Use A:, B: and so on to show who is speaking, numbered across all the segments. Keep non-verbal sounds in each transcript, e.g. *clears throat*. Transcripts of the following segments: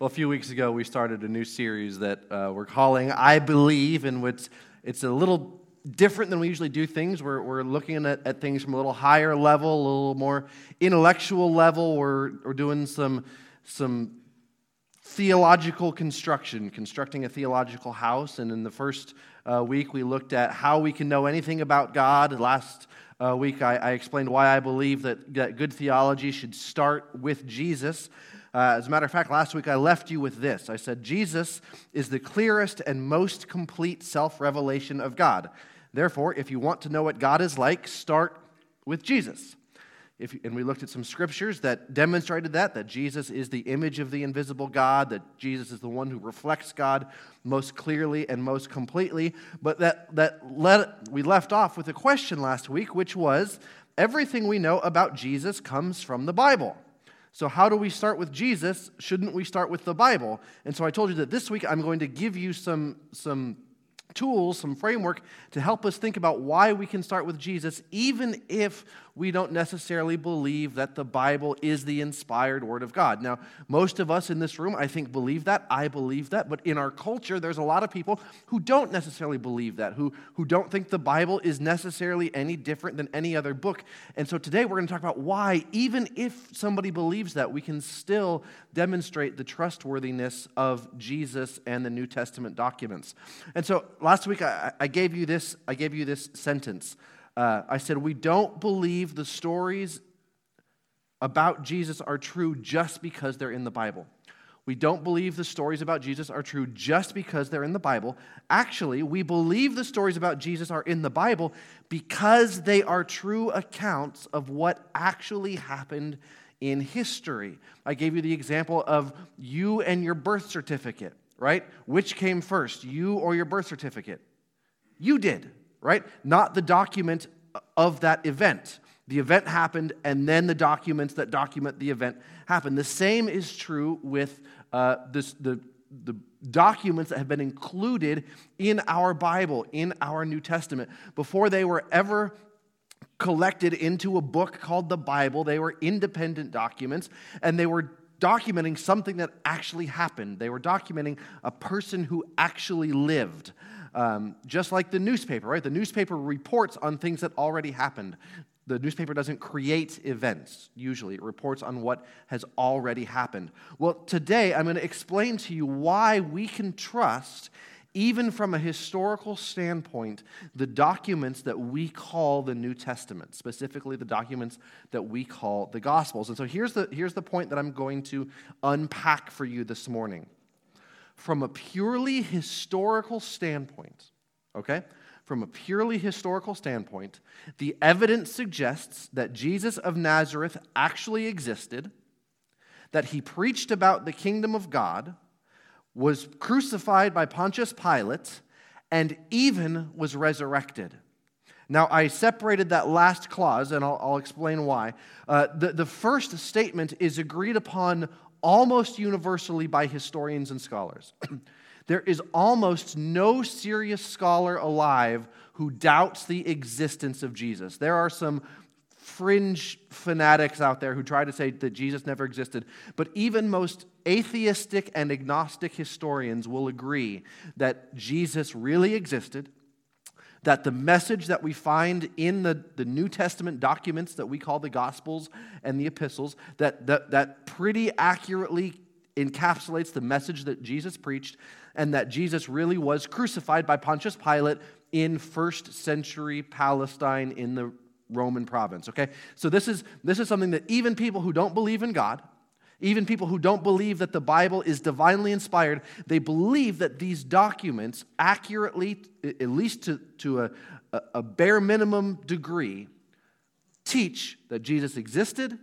A: Well, a few weeks ago, we started a new series that uh, we're calling I Believe, in which it's a little different than we usually do things. We're, we're looking at, at things from a little higher level, a little more intellectual level. We're, we're doing some, some theological construction, constructing a theological house. And in the first uh, week, we looked at how we can know anything about God. Last uh, week, I, I, explained why I believe that, that good theology should start with Jesus. Uh, as a matter of fact, last week I left you with this. I said, Jesus is the clearest and most complete self revelation of God. Therefore, if you want to know what God is like, start with Jesus. If, and we looked at some scriptures that demonstrated that, that Jesus is the image of the invisible God, that Jesus is the one who reflects God most clearly and most completely. But that, that let, we left off with a question last week, which was everything we know about Jesus comes from the Bible. So, how do we start with Jesus? Shouldn't we start with the Bible? And so, I told you that this week I'm going to give you some, some tools, some framework to help us think about why we can start with Jesus, even if we don't necessarily believe that the Bible is the inspired Word of God. Now, most of us in this room, I think, believe that. I believe that. But in our culture, there's a lot of people who don't necessarily believe that, who, who don't think the Bible is necessarily any different than any other book. And so today we're going to talk about why, even if somebody believes that, we can still demonstrate the trustworthiness of Jesus and the New Testament documents. And so last week I, I gave you this, I gave you this sentence. Uh, I said, We don't believe the stories about Jesus are true just because they're in the Bible. We don't believe the stories about Jesus are true just because they're in the Bible. Actually, we believe the stories about Jesus are in the Bible because they are true accounts of what actually happened in history. I gave you the example of you and your birth certificate, right? Which came first, you or your birth certificate? You did right? Not the document of that event. The event happened, and then the documents that document the event happened. The same is true with uh, this, the, the documents that have been included in our Bible, in our New Testament. Before they were ever collected into a book called the Bible, they were independent documents, and they were documenting something that actually happened. They were documenting a person who actually lived. Um, just like the newspaper, right? The newspaper reports on things that already happened. The newspaper doesn't create events, usually, it reports on what has already happened. Well, today I'm going to explain to you why we can trust, even from a historical standpoint, the documents that we call the New Testament, specifically the documents that we call the Gospels. And so here's the, here's the point that I'm going to unpack for you this morning from a purely historical standpoint, okay? From a purely historical standpoint, the evidence suggests that Jesus of Nazareth actually existed, that he preached about the kingdom of God, was crucified by Pontius Pilate, and even was resurrected. Now, I separated that last clause, and I'll, I'll explain why. Uh, the, the first statement is agreed upon almost universally by historians and scholars. *clears throat* there is almost no serious scholar alive who doubts the existence of Jesus. There are some fringe fanatics out there who try to say that Jesus never existed, but even most atheistic and agnostic historians will agree that Jesus really existed that the message that we find in the, the New Testament documents that we call the Gospels and the Epistles, that, that, that pretty accurately encapsulates the message that Jesus preached, and that Jesus really was crucified by Pontius Pilate in first century Palestine in the Roman province. Okay? So this is, this is something that even people who don't believe in God, even people who don't believe that the Bible is divinely inspired, they believe that these documents accurately, at least to, to a, a bare minimum degree, teach that Jesus existed,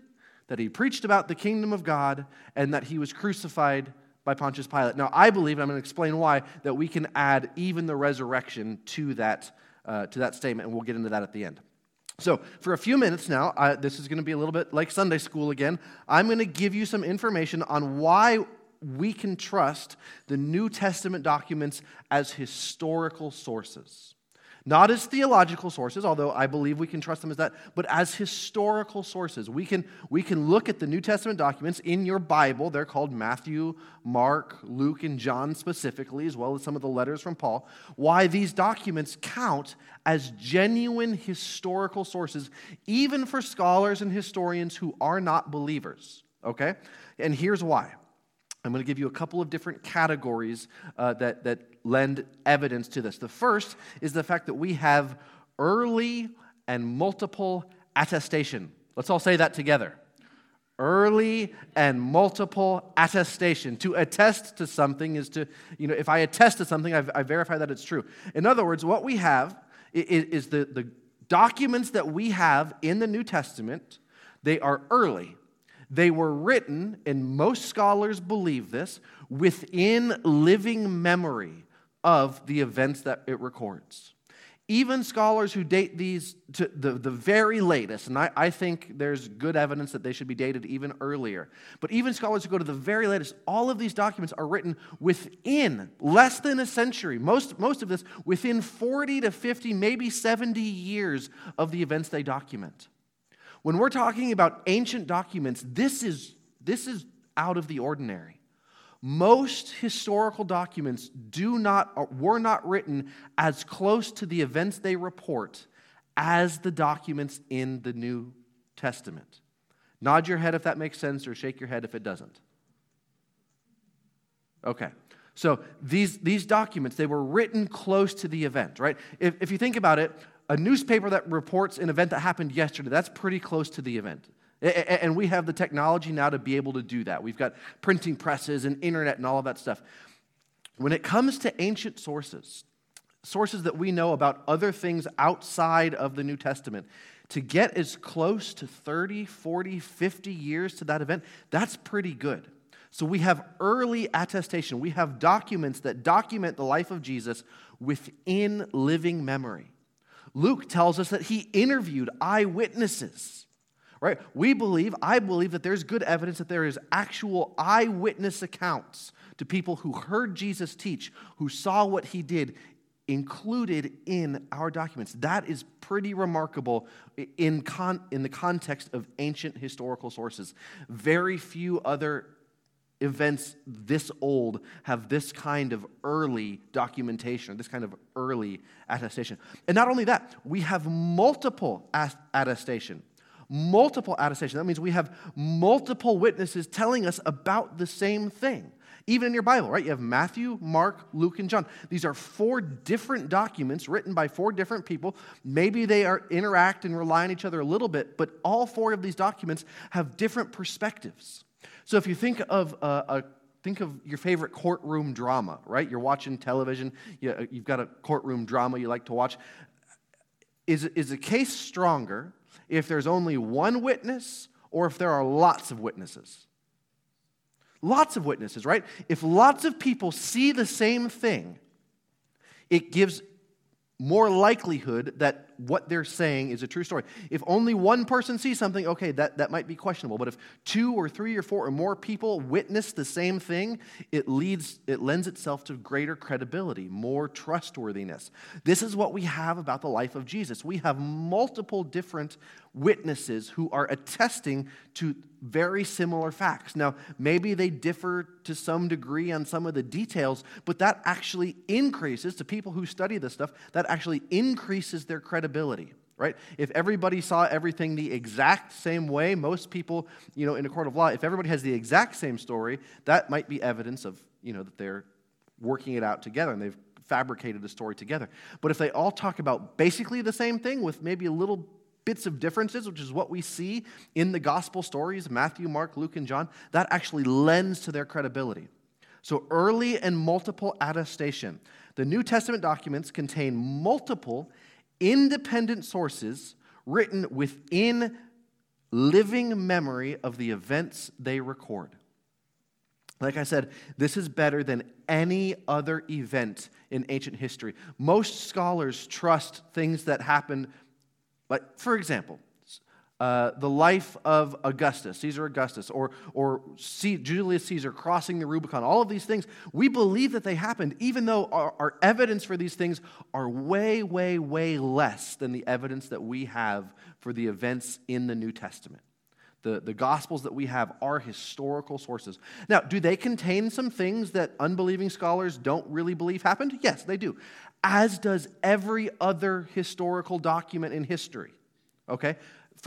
A: that he preached about the kingdom of God, and that he was crucified by Pontius Pilate. Now, I believe, I'm going to explain why, that we can add even the resurrection to that, uh, to that statement, and we'll get into that at the end. So, for a few minutes now, I, this is going to be a little bit like Sunday school again. I'm going to give you some information on why we can trust the New Testament documents as historical sources. Not as theological sources, although I believe we can trust them as that, but as historical sources. We can, we can look at the New Testament documents in your Bible. They're called Matthew, Mark, Luke, and John specifically, as well as some of the letters from Paul. Why these documents count as genuine historical sources, even for scholars and historians who are not believers. Okay? And here's why. I'm going to give you a couple of different categories uh, that, that lend evidence to this. The first is the fact that we have early and multiple attestation. Let's all say that together. Early and multiple attestation. To attest to something is to, you know, if I attest to something, I've, I verify that it's true. In other words, what we have is, is the, the documents that we have in the New Testament, they are early they were written, and most scholars believe this, within living memory of the events that it records. Even scholars who date these to the, the very latest, and I, I think there's good evidence that they should be dated even earlier, but even scholars who go to the very latest, all of these documents are written within less than a century, most, most of this within 40 to 50, maybe 70 years of the events they document. When we're talking about ancient documents, this is, this is out of the ordinary. Most historical documents do not, uh, were not written as close to the events they report as the documents in the New Testament. Nod your head if that makes sense, or shake your head if it doesn't. Okay. So these, these documents, they were written close to the event, right? If, if you think about it, a newspaper that reports an event that happened yesterday, that's pretty close to the event. And we have the technology now to be able to do that. We've got printing presses and internet and all of that stuff. When it comes to ancient sources, sources that we know about other things outside of the New Testament, to get as close to 30, 40, 50 years to that event, that's pretty good. So we have early attestation. We have documents that document the life of Jesus within living memory. Luke tells us that he interviewed eyewitnesses. Right? We believe, I believe that there's good evidence that there is actual eyewitness accounts to people who heard Jesus teach, who saw what he did included in our documents. That is pretty remarkable in, con- in the context of ancient historical sources. Very few other events this old have this kind of early documentation, this kind of early attestation. And not only that, we have multiple attestation. Multiple attestation. That means we have multiple witnesses telling us about the same thing. Even in your Bible, right? You have Matthew, Mark, Luke, and John. These are four different documents written by four different people. Maybe they are interact and rely on each other a little bit, but all four of these documents have different perspectives. So if you think of a, a think of your favorite courtroom drama, right? You're watching television, you, uh, you've got a courtroom drama you like to watch. Is, is a case stronger if there's only one witness or if there are lots of witnesses? Lots of witnesses, right? If lots of people see the same thing, it gives more likelihood that what they're saying is a true story. If only one person sees something, okay, that, that might be questionable. But if two or three or four or more people witness the same thing, it leads it lends itself to greater credibility, more trustworthiness. This is what we have about the life of Jesus. We have multiple different witnesses who are attesting to very similar facts. Now, maybe they differ to some degree on some of the details, but that actually increases, to people who study this stuff, that actually increases their credibility. Right? If everybody saw everything the exact same way, most people, you know, in a court of law, if everybody has the exact same story, that might be evidence of, you know, that they're working it out together and they've fabricated a story together. But if they all talk about basically the same thing with maybe a little bits of differences, which is what we see in the gospel stories Matthew, Mark, Luke, and John that actually lends to their credibility. So, early and multiple attestation. The New Testament documents contain multiple independent sources written within living memory of the events they record. Like I said, this is better than any other event in ancient history. Most scholars trust things that happen like, for example, uh, the life of Augustus, Caesar Augustus, or, or C- Julius Caesar crossing the Rubicon, all of these things, we believe that they happened, even though our, our evidence for these things are way, way, way less than the evidence that we have for the events in the New Testament. The, the Gospels that we have are historical sources. Now, do they contain some things that unbelieving scholars don't really believe happened? Yes, they do. As does every other historical document in history. Okay?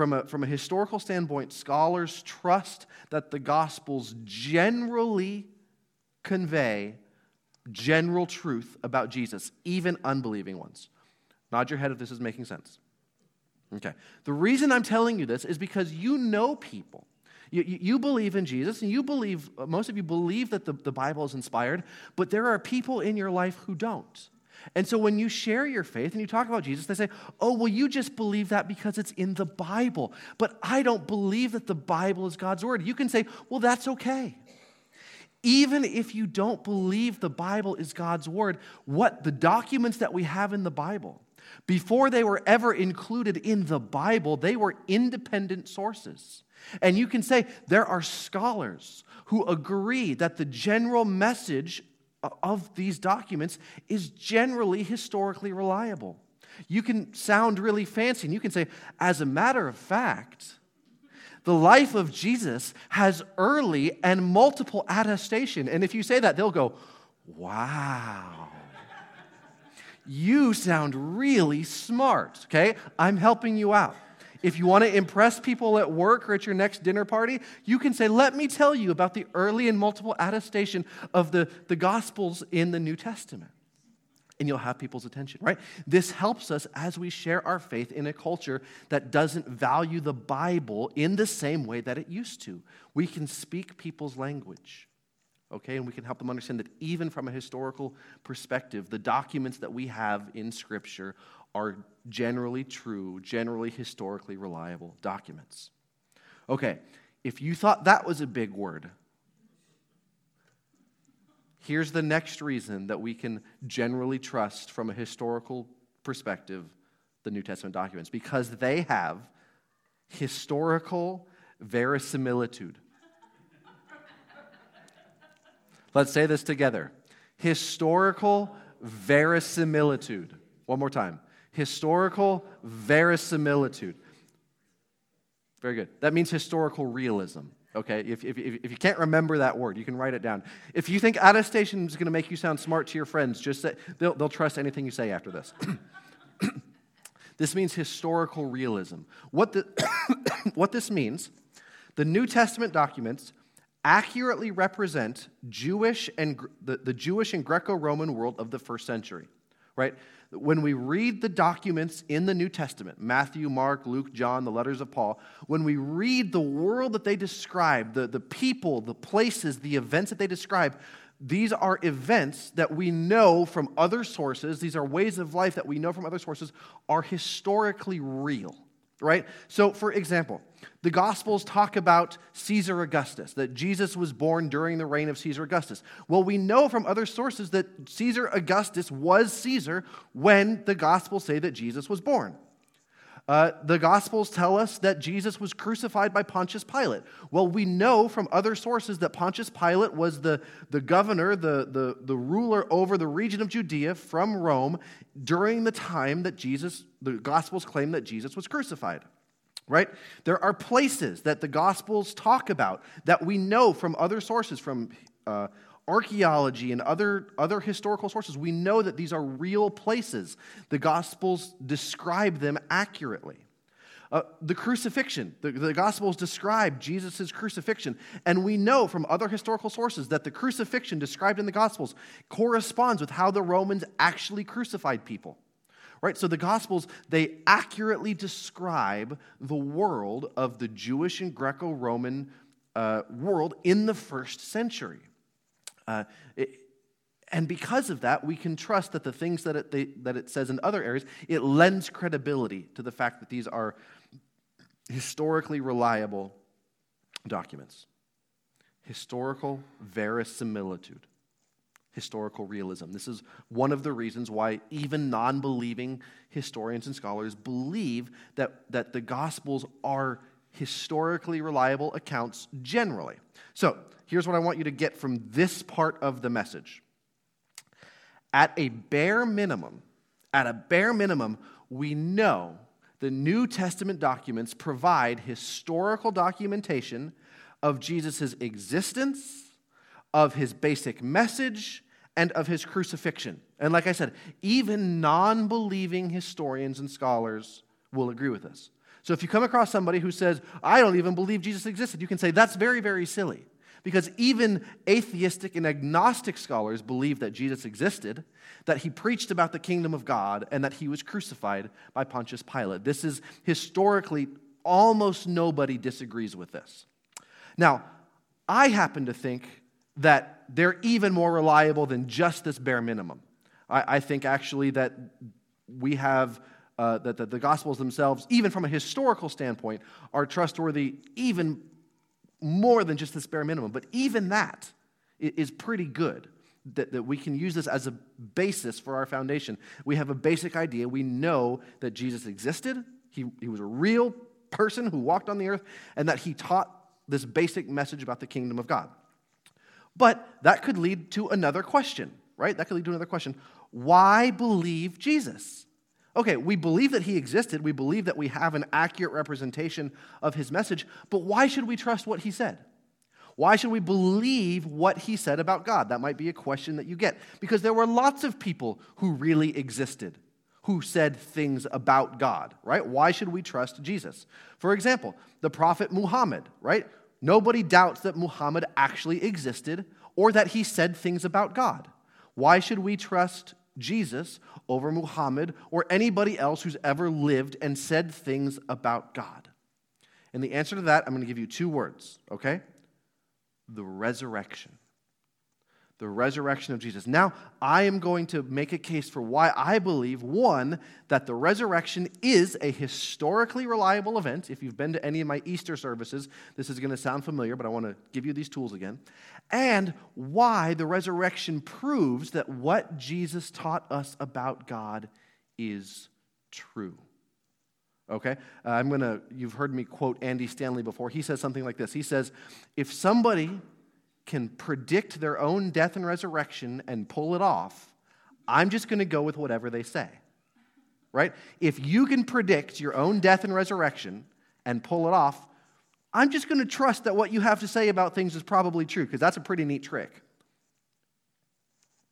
A: From a, from a historical standpoint, scholars trust that the Gospels generally convey general truth about Jesus, even unbelieving ones. Nod your head if this is making sense. Okay. The reason I'm telling you this is because you know people. You, you, believe in Jesus, and you believe, most of you believe that the, the Bible is inspired, but there are people in your life who don't. And so when you share your faith and you talk about Jesus, they say, Oh, well, you just believe that because it's in the Bible. But I don't believe that the Bible is God's word. You can say, Well, that's okay. Even if you don't believe the Bible is God's word, what the documents that we have in the Bible, before they were ever included in the Bible, they were independent sources. And you can say there are scholars who agree that the general message of these documents is generally historically reliable. You can sound really fancy and you can say, as a matter of fact, the life of Jesus has early and multiple attestation. And if you say that, they'll go, wow. You sound really smart, okay? I'm helping you out. If you want to impress people at work or at your next dinner party, you can say, Let me tell you about the early and multiple attestation of the, the Gospels in the New Testament. And you'll have people's attention, right? This helps us as we share our faith in a culture that doesn't value the Bible in the same way that it used to. We can speak people's language okay? And we can help them understand that even from a historical perspective, the documents that we have in Scripture are generally true, generally historically reliable documents. Okay, if you thought that was a big word, here's the next reason that we can generally trust from a historical perspective the New Testament documents because they have historical verisimilitude. Let's say this together historical verisimilitude. One more time historical verisimilitude. Very good. That means historical realism. Okay, if, if, if you can't remember that word, you can write it down. If you think attestation is going to make you sound smart to your friends, just say, they'll, they'll trust anything you say after this. *coughs* this means historical realism. What, the, *coughs* what this means, the New Testament documents accurately represent Jewish and the, the Jewish and Greco-Roman world of the first century, right? When we read the documents in the New Testament, Matthew, Mark, Luke, John, the letters of Paul, when we read the world that they describe, the, the people, the places, the events that they describe, these are events that we know from other sources, these are ways of life that we know from other sources, are historically real right? So, for example, the Gospels talk about Caesar Augustus, that Jesus was born during the reign of Caesar Augustus. Well, we know from other sources that Caesar Augustus was Caesar when the Gospels say that Jesus was born. Uh, the Gospels tell us that Jesus was crucified by Pontius Pilate. Well, we know from other sources that Pontius Pilate was the, the governor, the, the, the ruler over the region of Judea from Rome during the time that Jesus, the Gospels claim that Jesus was crucified. Right? There are places that the Gospels talk about that we know from other sources, from uh, archaeology and other, other historical sources, we know that these are real places. The Gospels describe them accurately. Uh, the crucifixion, the, the Gospels describe Jesus' crucifixion, and we know from other historical sources that the crucifixion described in the Gospels corresponds with how the Romans actually crucified people. Right? So the Gospels, they accurately describe the world of the Jewish and Greco Roman uh, world in the first century. Uh, it, and because of that, we can trust that the things that it, they, that it says in other areas, it lends credibility to the fact that these are historically reliable documents. Historical verisimilitude. historical realism. This is one of the reasons why even non believing historians and scholars believe that, that the Gospels are historically reliable accounts generally. So, here's what I want you to get from this part of the message. At a bare minimum, at a bare minimum, we know the New Testament documents provide historical documentation of Jesus' existence, of his basic message, and of his crucifixion. And like I said, even non believing historians and scholars will agree with this. So if you come across somebody who says, I don't even believe Jesus existed, you can say, that's very, very silly. Because even atheistic and agnostic scholars believe that Jesus existed, that he preached about the kingdom of God, and that he was crucified by Pontius Pilate. This is historically, almost nobody disagrees with this. Now, I happen to think that they're even more reliable than just this bare minimum. I, I think actually that we have. Uh, that the, the Gospels themselves, even from a historical standpoint, are trustworthy even more than just this bare minimum. But even that is pretty good. That, that we can use this as a basis for our foundation. We have a basic idea. We know that Jesus existed, he, he was a real person who walked on the earth, and that he taught this basic message about the kingdom of God. But that could lead to another question, right? That could lead to another question. Why believe Jesus? Okay, we believe that he existed. We believe that we have an accurate representation of his message, but why should we trust what he said? Why should we believe what he said about God? That might be a question that you get. Because there were lots of people who really existed, who said things about God, right? Why should we trust Jesus? For example, the prophet Muhammad, right? Nobody doubts that Muhammad actually existed or that he said things about God. Why should we trust Jesus over Muhammad or anybody else who's ever lived and said things about God? And the answer to that, I'm going to give you two words, okay? The resurrection the resurrection of Jesus. Now, I am going to make a case for why I believe, one, that the resurrection is a historically reliable event. If you've been to any of my Easter services, this is going to sound familiar, but I want to give you these tools again. And why the resurrection proves that what Jesus taught us about God is true. Okay? Uh, I'm going to, you've heard me quote Andy Stanley before. He says something like this He says, If somebody can predict their own death and resurrection and pull it off, I'm just going to go with whatever they say. Right? If you can predict your own death and resurrection and pull it off, I'm just going to trust that what you have to say about things is probably true because that's a pretty neat trick.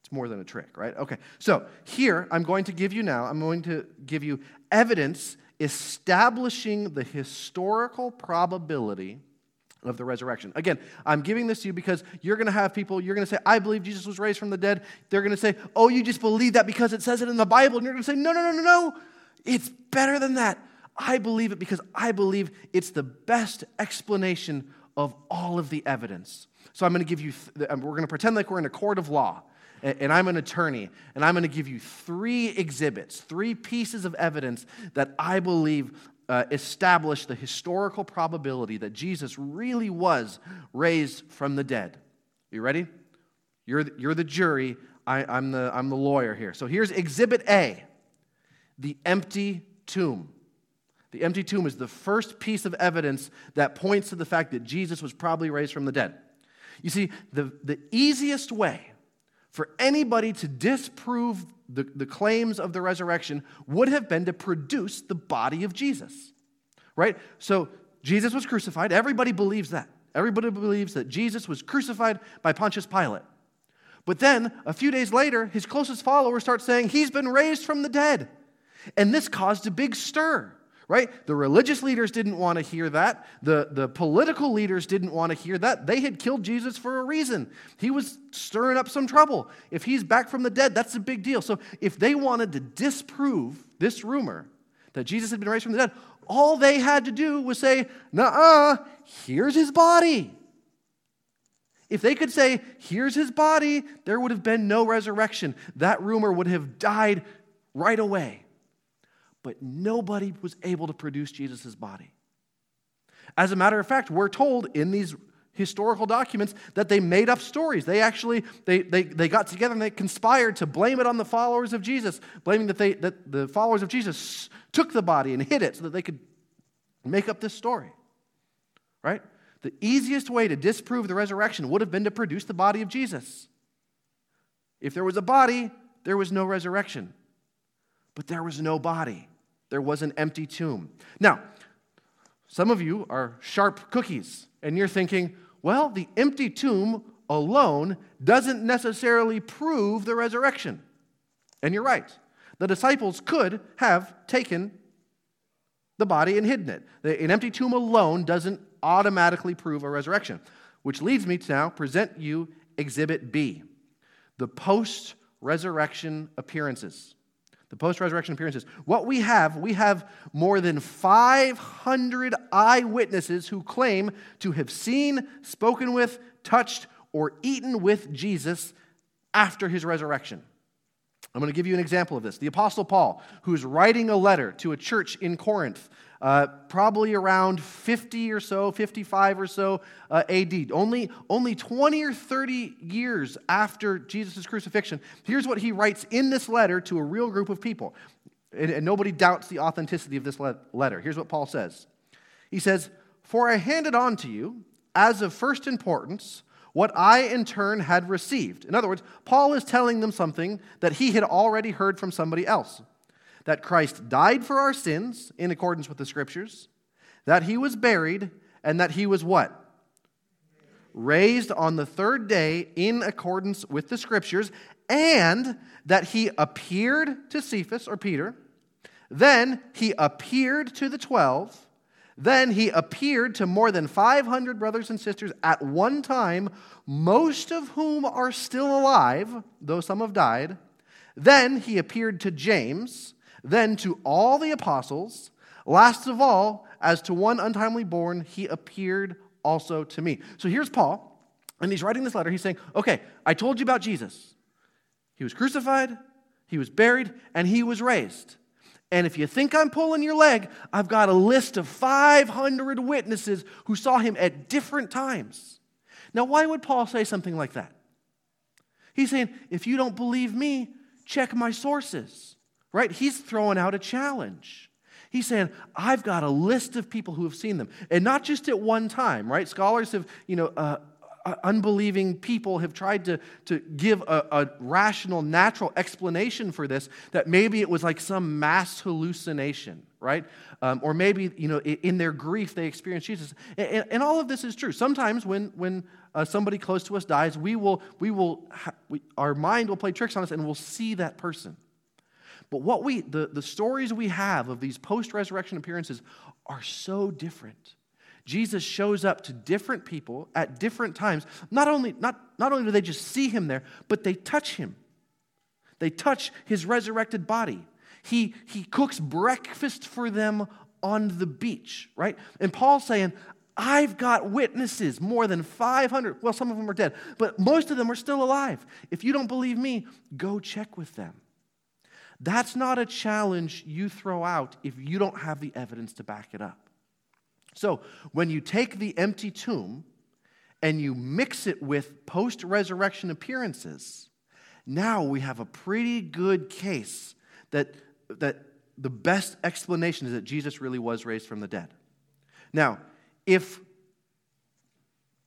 A: It's more than a trick, right? Okay. So here, I'm going to give you now, I'm going to give you evidence establishing the historical probability of the resurrection. Again, I'm giving this to you because you're going to have people, you're going to say, I believe Jesus was raised from the dead. They're going to say, Oh, you just believe that because it says it in the Bible. And you're going to say, No, no, no, no, no. It's better than that. I believe it because I believe it's the best explanation of all of the evidence. So I'm going to give you, th- we're going to pretend like we're in a court of law and I'm an attorney, and I'm going to give you three exhibits, three pieces of evidence that I believe uh, establish the historical probability that Jesus really was raised from the dead. You ready? You're the, you're the jury, I, I'm, the, I'm the lawyer here. So here's exhibit A the empty tomb. The empty tomb is the first piece of evidence that points to the fact that Jesus was probably raised from the dead. You see, the, the easiest way for anybody to disprove the, the claims of the resurrection would have been to produce the body of Jesus. Right? So Jesus was crucified. Everybody believes that. Everybody believes that Jesus was crucified by Pontius Pilate. But then, a few days later, his closest followers start saying he's been raised from the dead. And this caused a big stir right? The religious leaders didn't want to hear that. The, the political leaders didn't want to hear that. They had killed Jesus for a reason. He was stirring up some trouble. If he's back from the dead, that's a big deal. So if they wanted to disprove this rumor that Jesus had been raised from the dead, all they had to do was say, nah, here's his body. If they could say, here's his body, there would have been no resurrection. That rumor would have died right away but nobody was able to produce Jesus' body. As a matter of fact, we're told in these historical documents that they made up stories. They actually they, they, they got together and they conspired to blame it on the followers of Jesus, blaming that, they, that the followers of Jesus took the body and hid it so that they could make up this story. Right? The easiest way to disprove the resurrection would have been to produce the body of Jesus. If there was a body, there was no resurrection. But there was no body. There was an empty tomb. Now, some of you are sharp cookies, and you're thinking, well, the empty tomb alone doesn't necessarily prove the resurrection. And you're right. The disciples could have taken the body and hidden it. An empty tomb alone doesn't automatically prove a resurrection, which leads me to now present you Exhibit B the post resurrection appearances the post resurrection appearances. What we have, we have more than 500 eyewitnesses who claim to have seen, spoken with, touched, or eaten with Jesus after his resurrection. I'm going to give you an example of this. The Apostle Paul, who's writing a letter to a church in Corinth, uh, probably around 50 or so, 55 or so uh, AD, only, only 20 or 30 years after Jesus' crucifixion. Here's what he writes in this letter to a real group of people. And, and nobody doubts the authenticity of this le- letter. Here's what Paul says He says, For I handed on to you, as of first importance, what I in turn had received. In other words, Paul is telling them something that he had already heard from somebody else that Christ died for our sins in accordance with the scriptures, that he was buried, and that he was what? Raised on the third day in accordance with the scriptures, and that he appeared to Cephas or Peter, then he appeared to the twelve. Then he appeared to more than 500 brothers and sisters at one time, most of whom are still alive, though some have died. Then he appeared to James, then to all the apostles. Last of all, as to one untimely born, he appeared also to me. So here's Paul, and he's writing this letter. He's saying, Okay, I told you about Jesus. He was crucified, he was buried, and he was raised. And if you think I'm pulling your leg, I've got a list of 500 witnesses who saw him at different times. Now, why would Paul say something like that? He's saying, if you don't believe me, check my sources, right? He's throwing out a challenge. He's saying, I've got a list of people who have seen them, and not just at one time, right? Scholars have, you know, uh, uh, unbelieving people have tried to, to give a, a, rational, natural explanation for this, that maybe it was like some mass hallucination, right? Um, or maybe, you know, in their grief they experienced Jesus. And, and all of this is true. Sometimes when, when uh, somebody close to us dies, we will, we will we, our mind will play tricks on us and we'll see that person. But what we, the, the stories we have of these post resurrection appearances are so different. Jesus shows up to different people at different times. Not only, not, not only do they just see him there, but they touch him. They touch his resurrected body. He, he cooks breakfast for them on the beach, right? And Paul's saying, I've got witnesses, more than 500. Well, some of them are dead, but most of them are still alive. If you don't believe me, go check with them. That's not a challenge you throw out if you don't have the evidence to back it up. So when you take the empty tomb and you mix it with post resurrection appearances, now we have a pretty good case that, that the best explanation is that Jesus really was raised from the dead. Now, if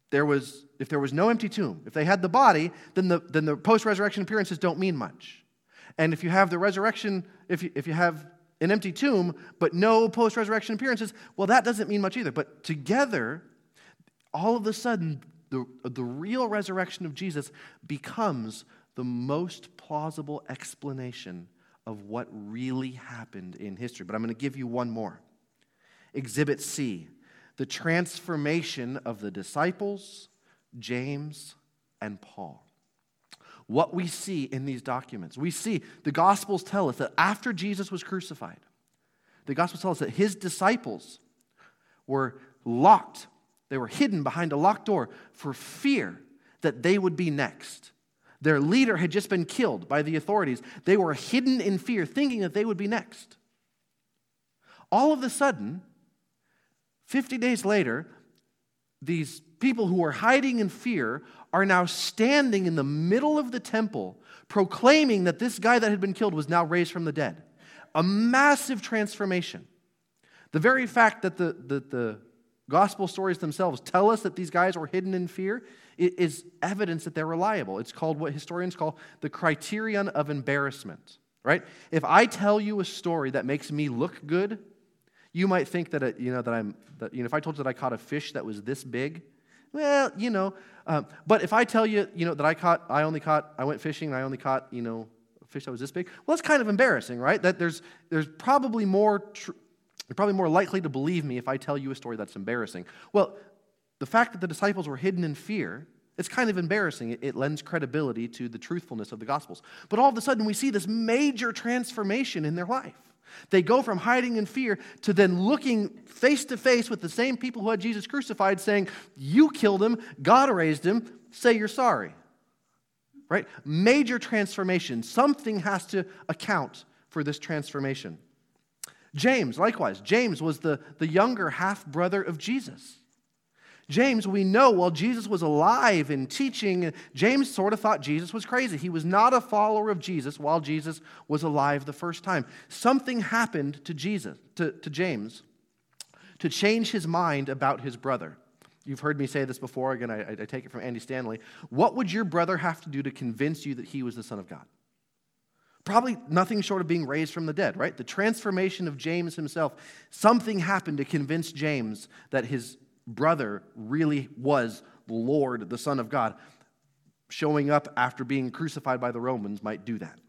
A: there was, if there was no empty tomb, if they had the body, then the, then the post resurrection appearances don't mean much. And if you have the resurrection, if you, if you have an empty tomb, but no post resurrection appearances, well, that doesn't mean much either. But together, all of a sudden, the, the real resurrection of Jesus becomes the most plausible explanation of what really happened in history. But I'm going to give you one more. Exhibit C the transformation of the disciples, James, and Paul what we see in these documents. We see the Gospels tell us that after Jesus was crucified, the Gospels tell us that his disciples were locked, they were hidden behind a locked door for fear that they would be next. Their leader had just been killed by the authorities. They were hidden in fear, thinking that they would be next. All of a sudden, 50 days later, these people who are hiding in fear are now standing in the middle of the temple proclaiming that this guy that had been killed was now raised from the dead. A massive transformation. The very fact that the, the, the gospel stories themselves tell us that these guys were hidden in fear is evidence that they're reliable. It's called what historians call the criterion of embarrassment, right? If I tell you a story that makes me look good, you might think that, it, you know, that I'm, that, you know, if I told you that I caught a fish that was this big, well, you know, um, but if I tell you, you know, that I caught, I only caught, I went fishing and I only caught, you know, a fish that was this big, well, that's kind of embarrassing, right? That there's, there's probably more, tr- you're probably more likely to believe me if I tell you a story that's embarrassing. Well, the fact that the disciples were hidden in fear, it's kind of embarrassing. It lends credibility to the truthfulness of the Gospels. But all of a sudden, we see this major transformation in their life. They go from hiding in fear to then looking face to face with the same people who had Jesus crucified, saying, You killed him, God raised him, say you're sorry. Right? Major transformation. Something has to account for this transformation. James, likewise, James was the, the younger half brother of Jesus. James, we know while Jesus was alive and teaching, James sort of thought Jesus was crazy. He was not a follower of Jesus while Jesus was alive the first time. Something happened to Jesus, to, to James, to change his mind about his brother. You've heard me say this before. Again, I, I take it from Andy Stanley. What would your brother have to do to convince you that he was the Son of God? Probably nothing short of being raised from the dead, right? The transformation of James himself. Something happened to convince James that his brother really was the Lord, the Son of God. Showing up after being crucified by the Romans might do that.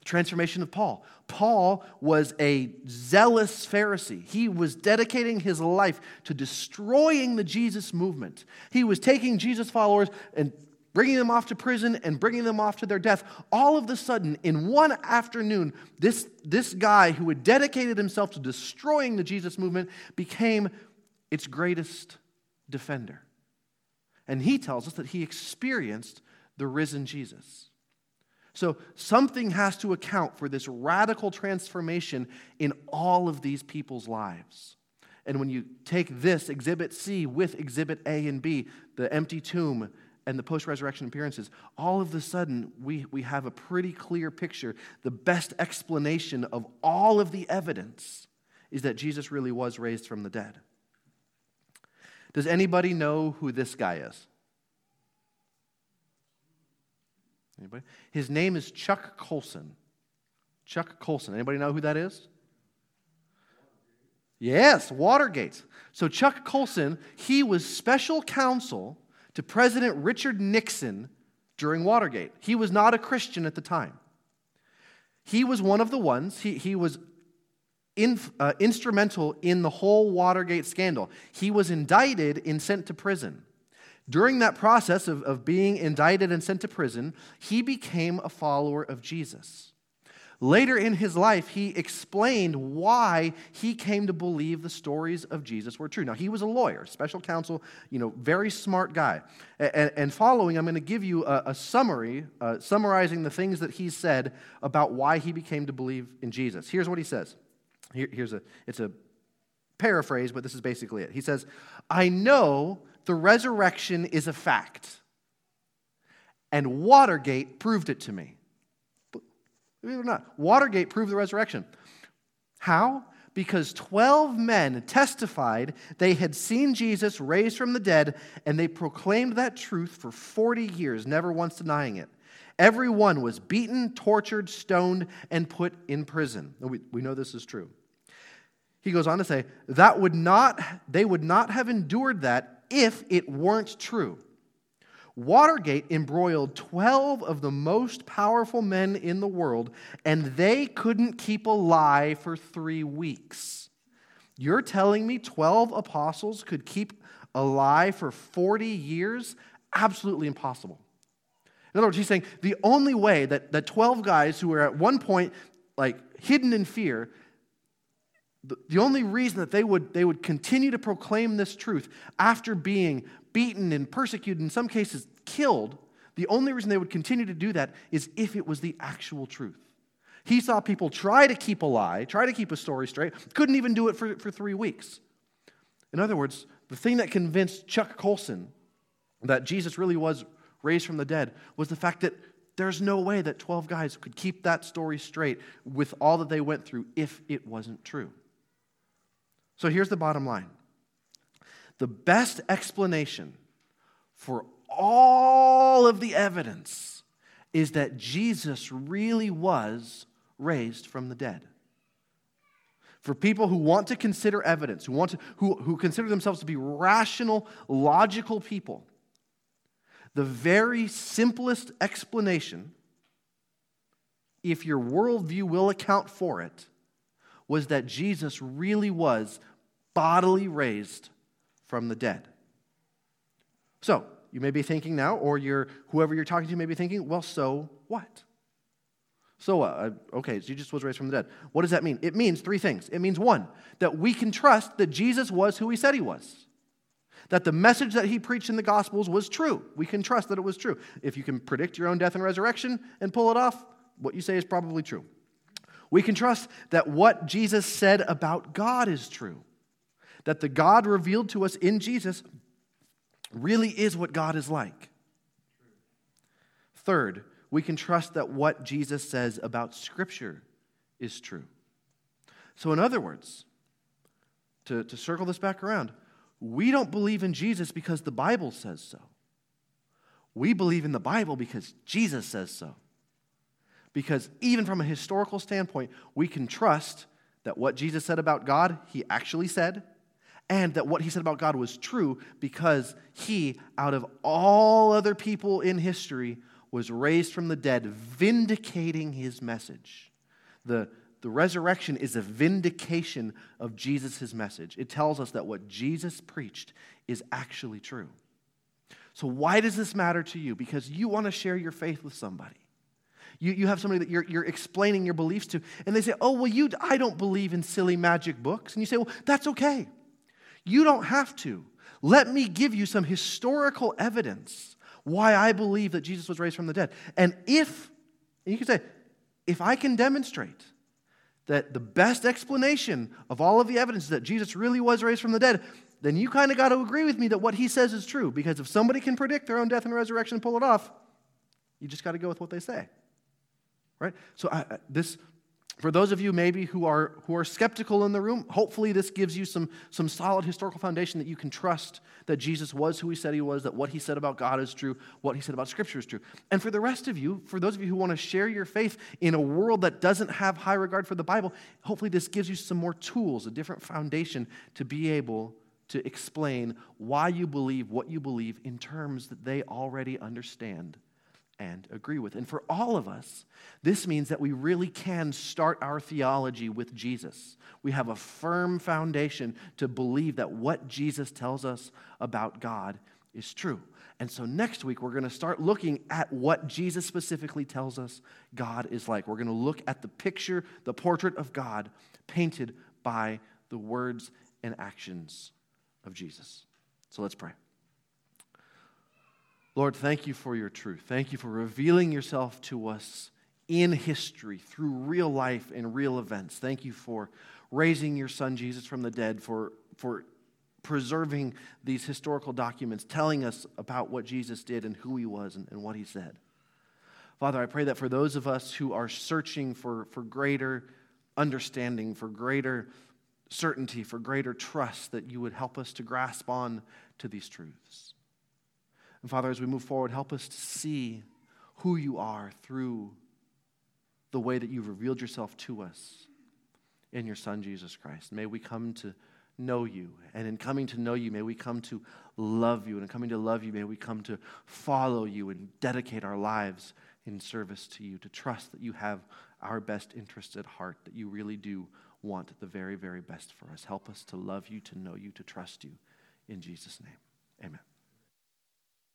A: The transformation of Paul. Paul was a zealous Pharisee. He was dedicating his life to destroying the Jesus movement. He was taking Jesus followers and bringing them off to prison and bringing them off to their death. All of a sudden, in one afternoon, this, this guy who had dedicated himself to destroying the Jesus movement became its greatest defender. And he tells us that he experienced the risen Jesus. So, something has to account for this radical transformation in all of these people's lives. And when you take this, Exhibit C, with Exhibit A and B, the empty tomb and the post resurrection appearances, all of a sudden we, we have a pretty clear picture. The best explanation of all of the evidence is that Jesus really was raised from the dead. Does anybody know who this guy is? Anybody? His name is Chuck Colson. Chuck Colson. Anybody know who that is? Yes, Watergate. So Chuck Colson, he was special counsel to President Richard Nixon during Watergate. He was not a Christian at the time. He was one of the ones, he, he was in, uh, instrumental in the whole Watergate scandal. He was indicted and sent to prison. During that process of, of being indicted and sent to prison, he became a follower of Jesus. Later in his life, he explained why he came to believe the stories of Jesus were true. Now, he was a lawyer, special counsel, you know, very smart guy. And, and following, I'm going to give you a, a summary, uh, summarizing the things that he said about why he became to believe in Jesus. Here's what he says. Here, here's a, it's a paraphrase, but this is basically it. He says, I know the resurrection is a fact, and Watergate proved it to me. Believe it or not, Watergate proved the resurrection. How? Because 12 men testified they had seen Jesus raised from the dead, and they proclaimed that truth for 40 years, never once denying it. Every one was beaten, tortured, stoned, and put in prison. We, we know this is true. He goes on to say, that would not, they would not have endured that if it weren't true. Watergate embroiled 12 of the most powerful men in the world, and they couldn't keep a lie for three weeks. You're telling me 12 apostles could keep a lie for 40 years? Absolutely impossible. In other words, he's saying the only way that, that 12 guys who were at one point like hidden in fear, the, the only reason that they would, they would continue to proclaim this truth after being beaten and persecuted, in some cases killed, the only reason they would continue to do that is if it was the actual truth. He saw people try to keep a lie, try to keep a story straight, couldn't even do it for, for three weeks. In other words, the thing that convinced Chuck Colson that Jesus really was raised from the dead was the fact that there's no way that 12 guys could keep that story straight with all that they went through if it wasn't true. So here's the bottom line the best explanation for all of the evidence is that Jesus really was raised from the dead. For people who want to consider evidence, who, want to, who, who consider themselves to be rational, logical people, the very simplest explanation, if your worldview will account for it, was that Jesus really was bodily raised from the dead. So, you may be thinking now, or you're, whoever you're talking to may be thinking, well, so what? So, uh, okay, Jesus was raised from the dead. What does that mean? It means three things. It means one, that we can trust that Jesus was who he said he was. That the message that he preached in the Gospels was true. We can trust that it was true. If you can predict your own death and resurrection and pull it off, what you say is probably true. We can trust that what Jesus said about God is true. That the God revealed to us in Jesus really is what God is like. Third, we can trust that what Jesus says about Scripture is true. So, in other words, to, to circle this back around, we don't believe in Jesus because the Bible says so. We believe in the Bible because Jesus says so. Because even from a historical standpoint, we can trust that what Jesus said about God, he actually said, and that what he said about God was true because he, out of all other people in history, was raised from the dead, vindicating his message. The, the resurrection is a vindication of Jesus' message. It tells us that what Jesus preached is actually true. So, why does this matter to you? Because you want to share your faith with somebody. You, you have somebody that you're, you're explaining your beliefs to, and they say, Oh, well, you, I don't believe in silly magic books. And you say, Well, that's okay. You don't have to. Let me give you some historical evidence why I believe that Jesus was raised from the dead. And if, and you can say, if I can demonstrate that the best explanation of all of the evidence is that Jesus really was raised from the dead, then you kind of got to agree with me that what he says is true. Because if somebody can predict their own death and resurrection and pull it off, you just got to go with what they say. Right? So I, this for those of you maybe who are, who are skeptical in the room, hopefully this gives you some, some solid historical foundation that you can trust that Jesus was who he said he was, that what he said about God is true, what he said about Scripture is true. And for the rest of you, for those of you who want to share your faith in a world that doesn't have high regard for the Bible, hopefully this gives you some more tools, a different foundation to be able to explain why you believe what you believe in terms that they already understand and agree with. And for all of us, this means that we really can start our theology with Jesus. We have a firm foundation to believe that what Jesus tells us about God is true. And so next week, we're going to start looking at what Jesus specifically tells us God is like. We're going to look at the picture, the portrait of God painted by the words and actions of Jesus. So let's pray. Lord, thank you for your truth. Thank you for revealing yourself to us in history through real life and real events. Thank you for raising your son Jesus from the dead, for, for preserving these historical documents, telling us about what Jesus did and who he was and, and what he said. Father, I pray that for those of us who are searching for, for greater understanding, for greater certainty, for greater trust, that you would help us to grasp on to these truths. And Father, as we move forward, help us to see who you are through the way that you've revealed yourself to us in your Son, Jesus Christ. May we come to know you. And in coming to know you, may we come to love you. And in coming to love you, may we come to follow you and dedicate our lives in service to you, to trust that you have our best interests at heart, that you really do want the very, very best for us. Help us to love you, to know you, to trust you. In Jesus' name, amen.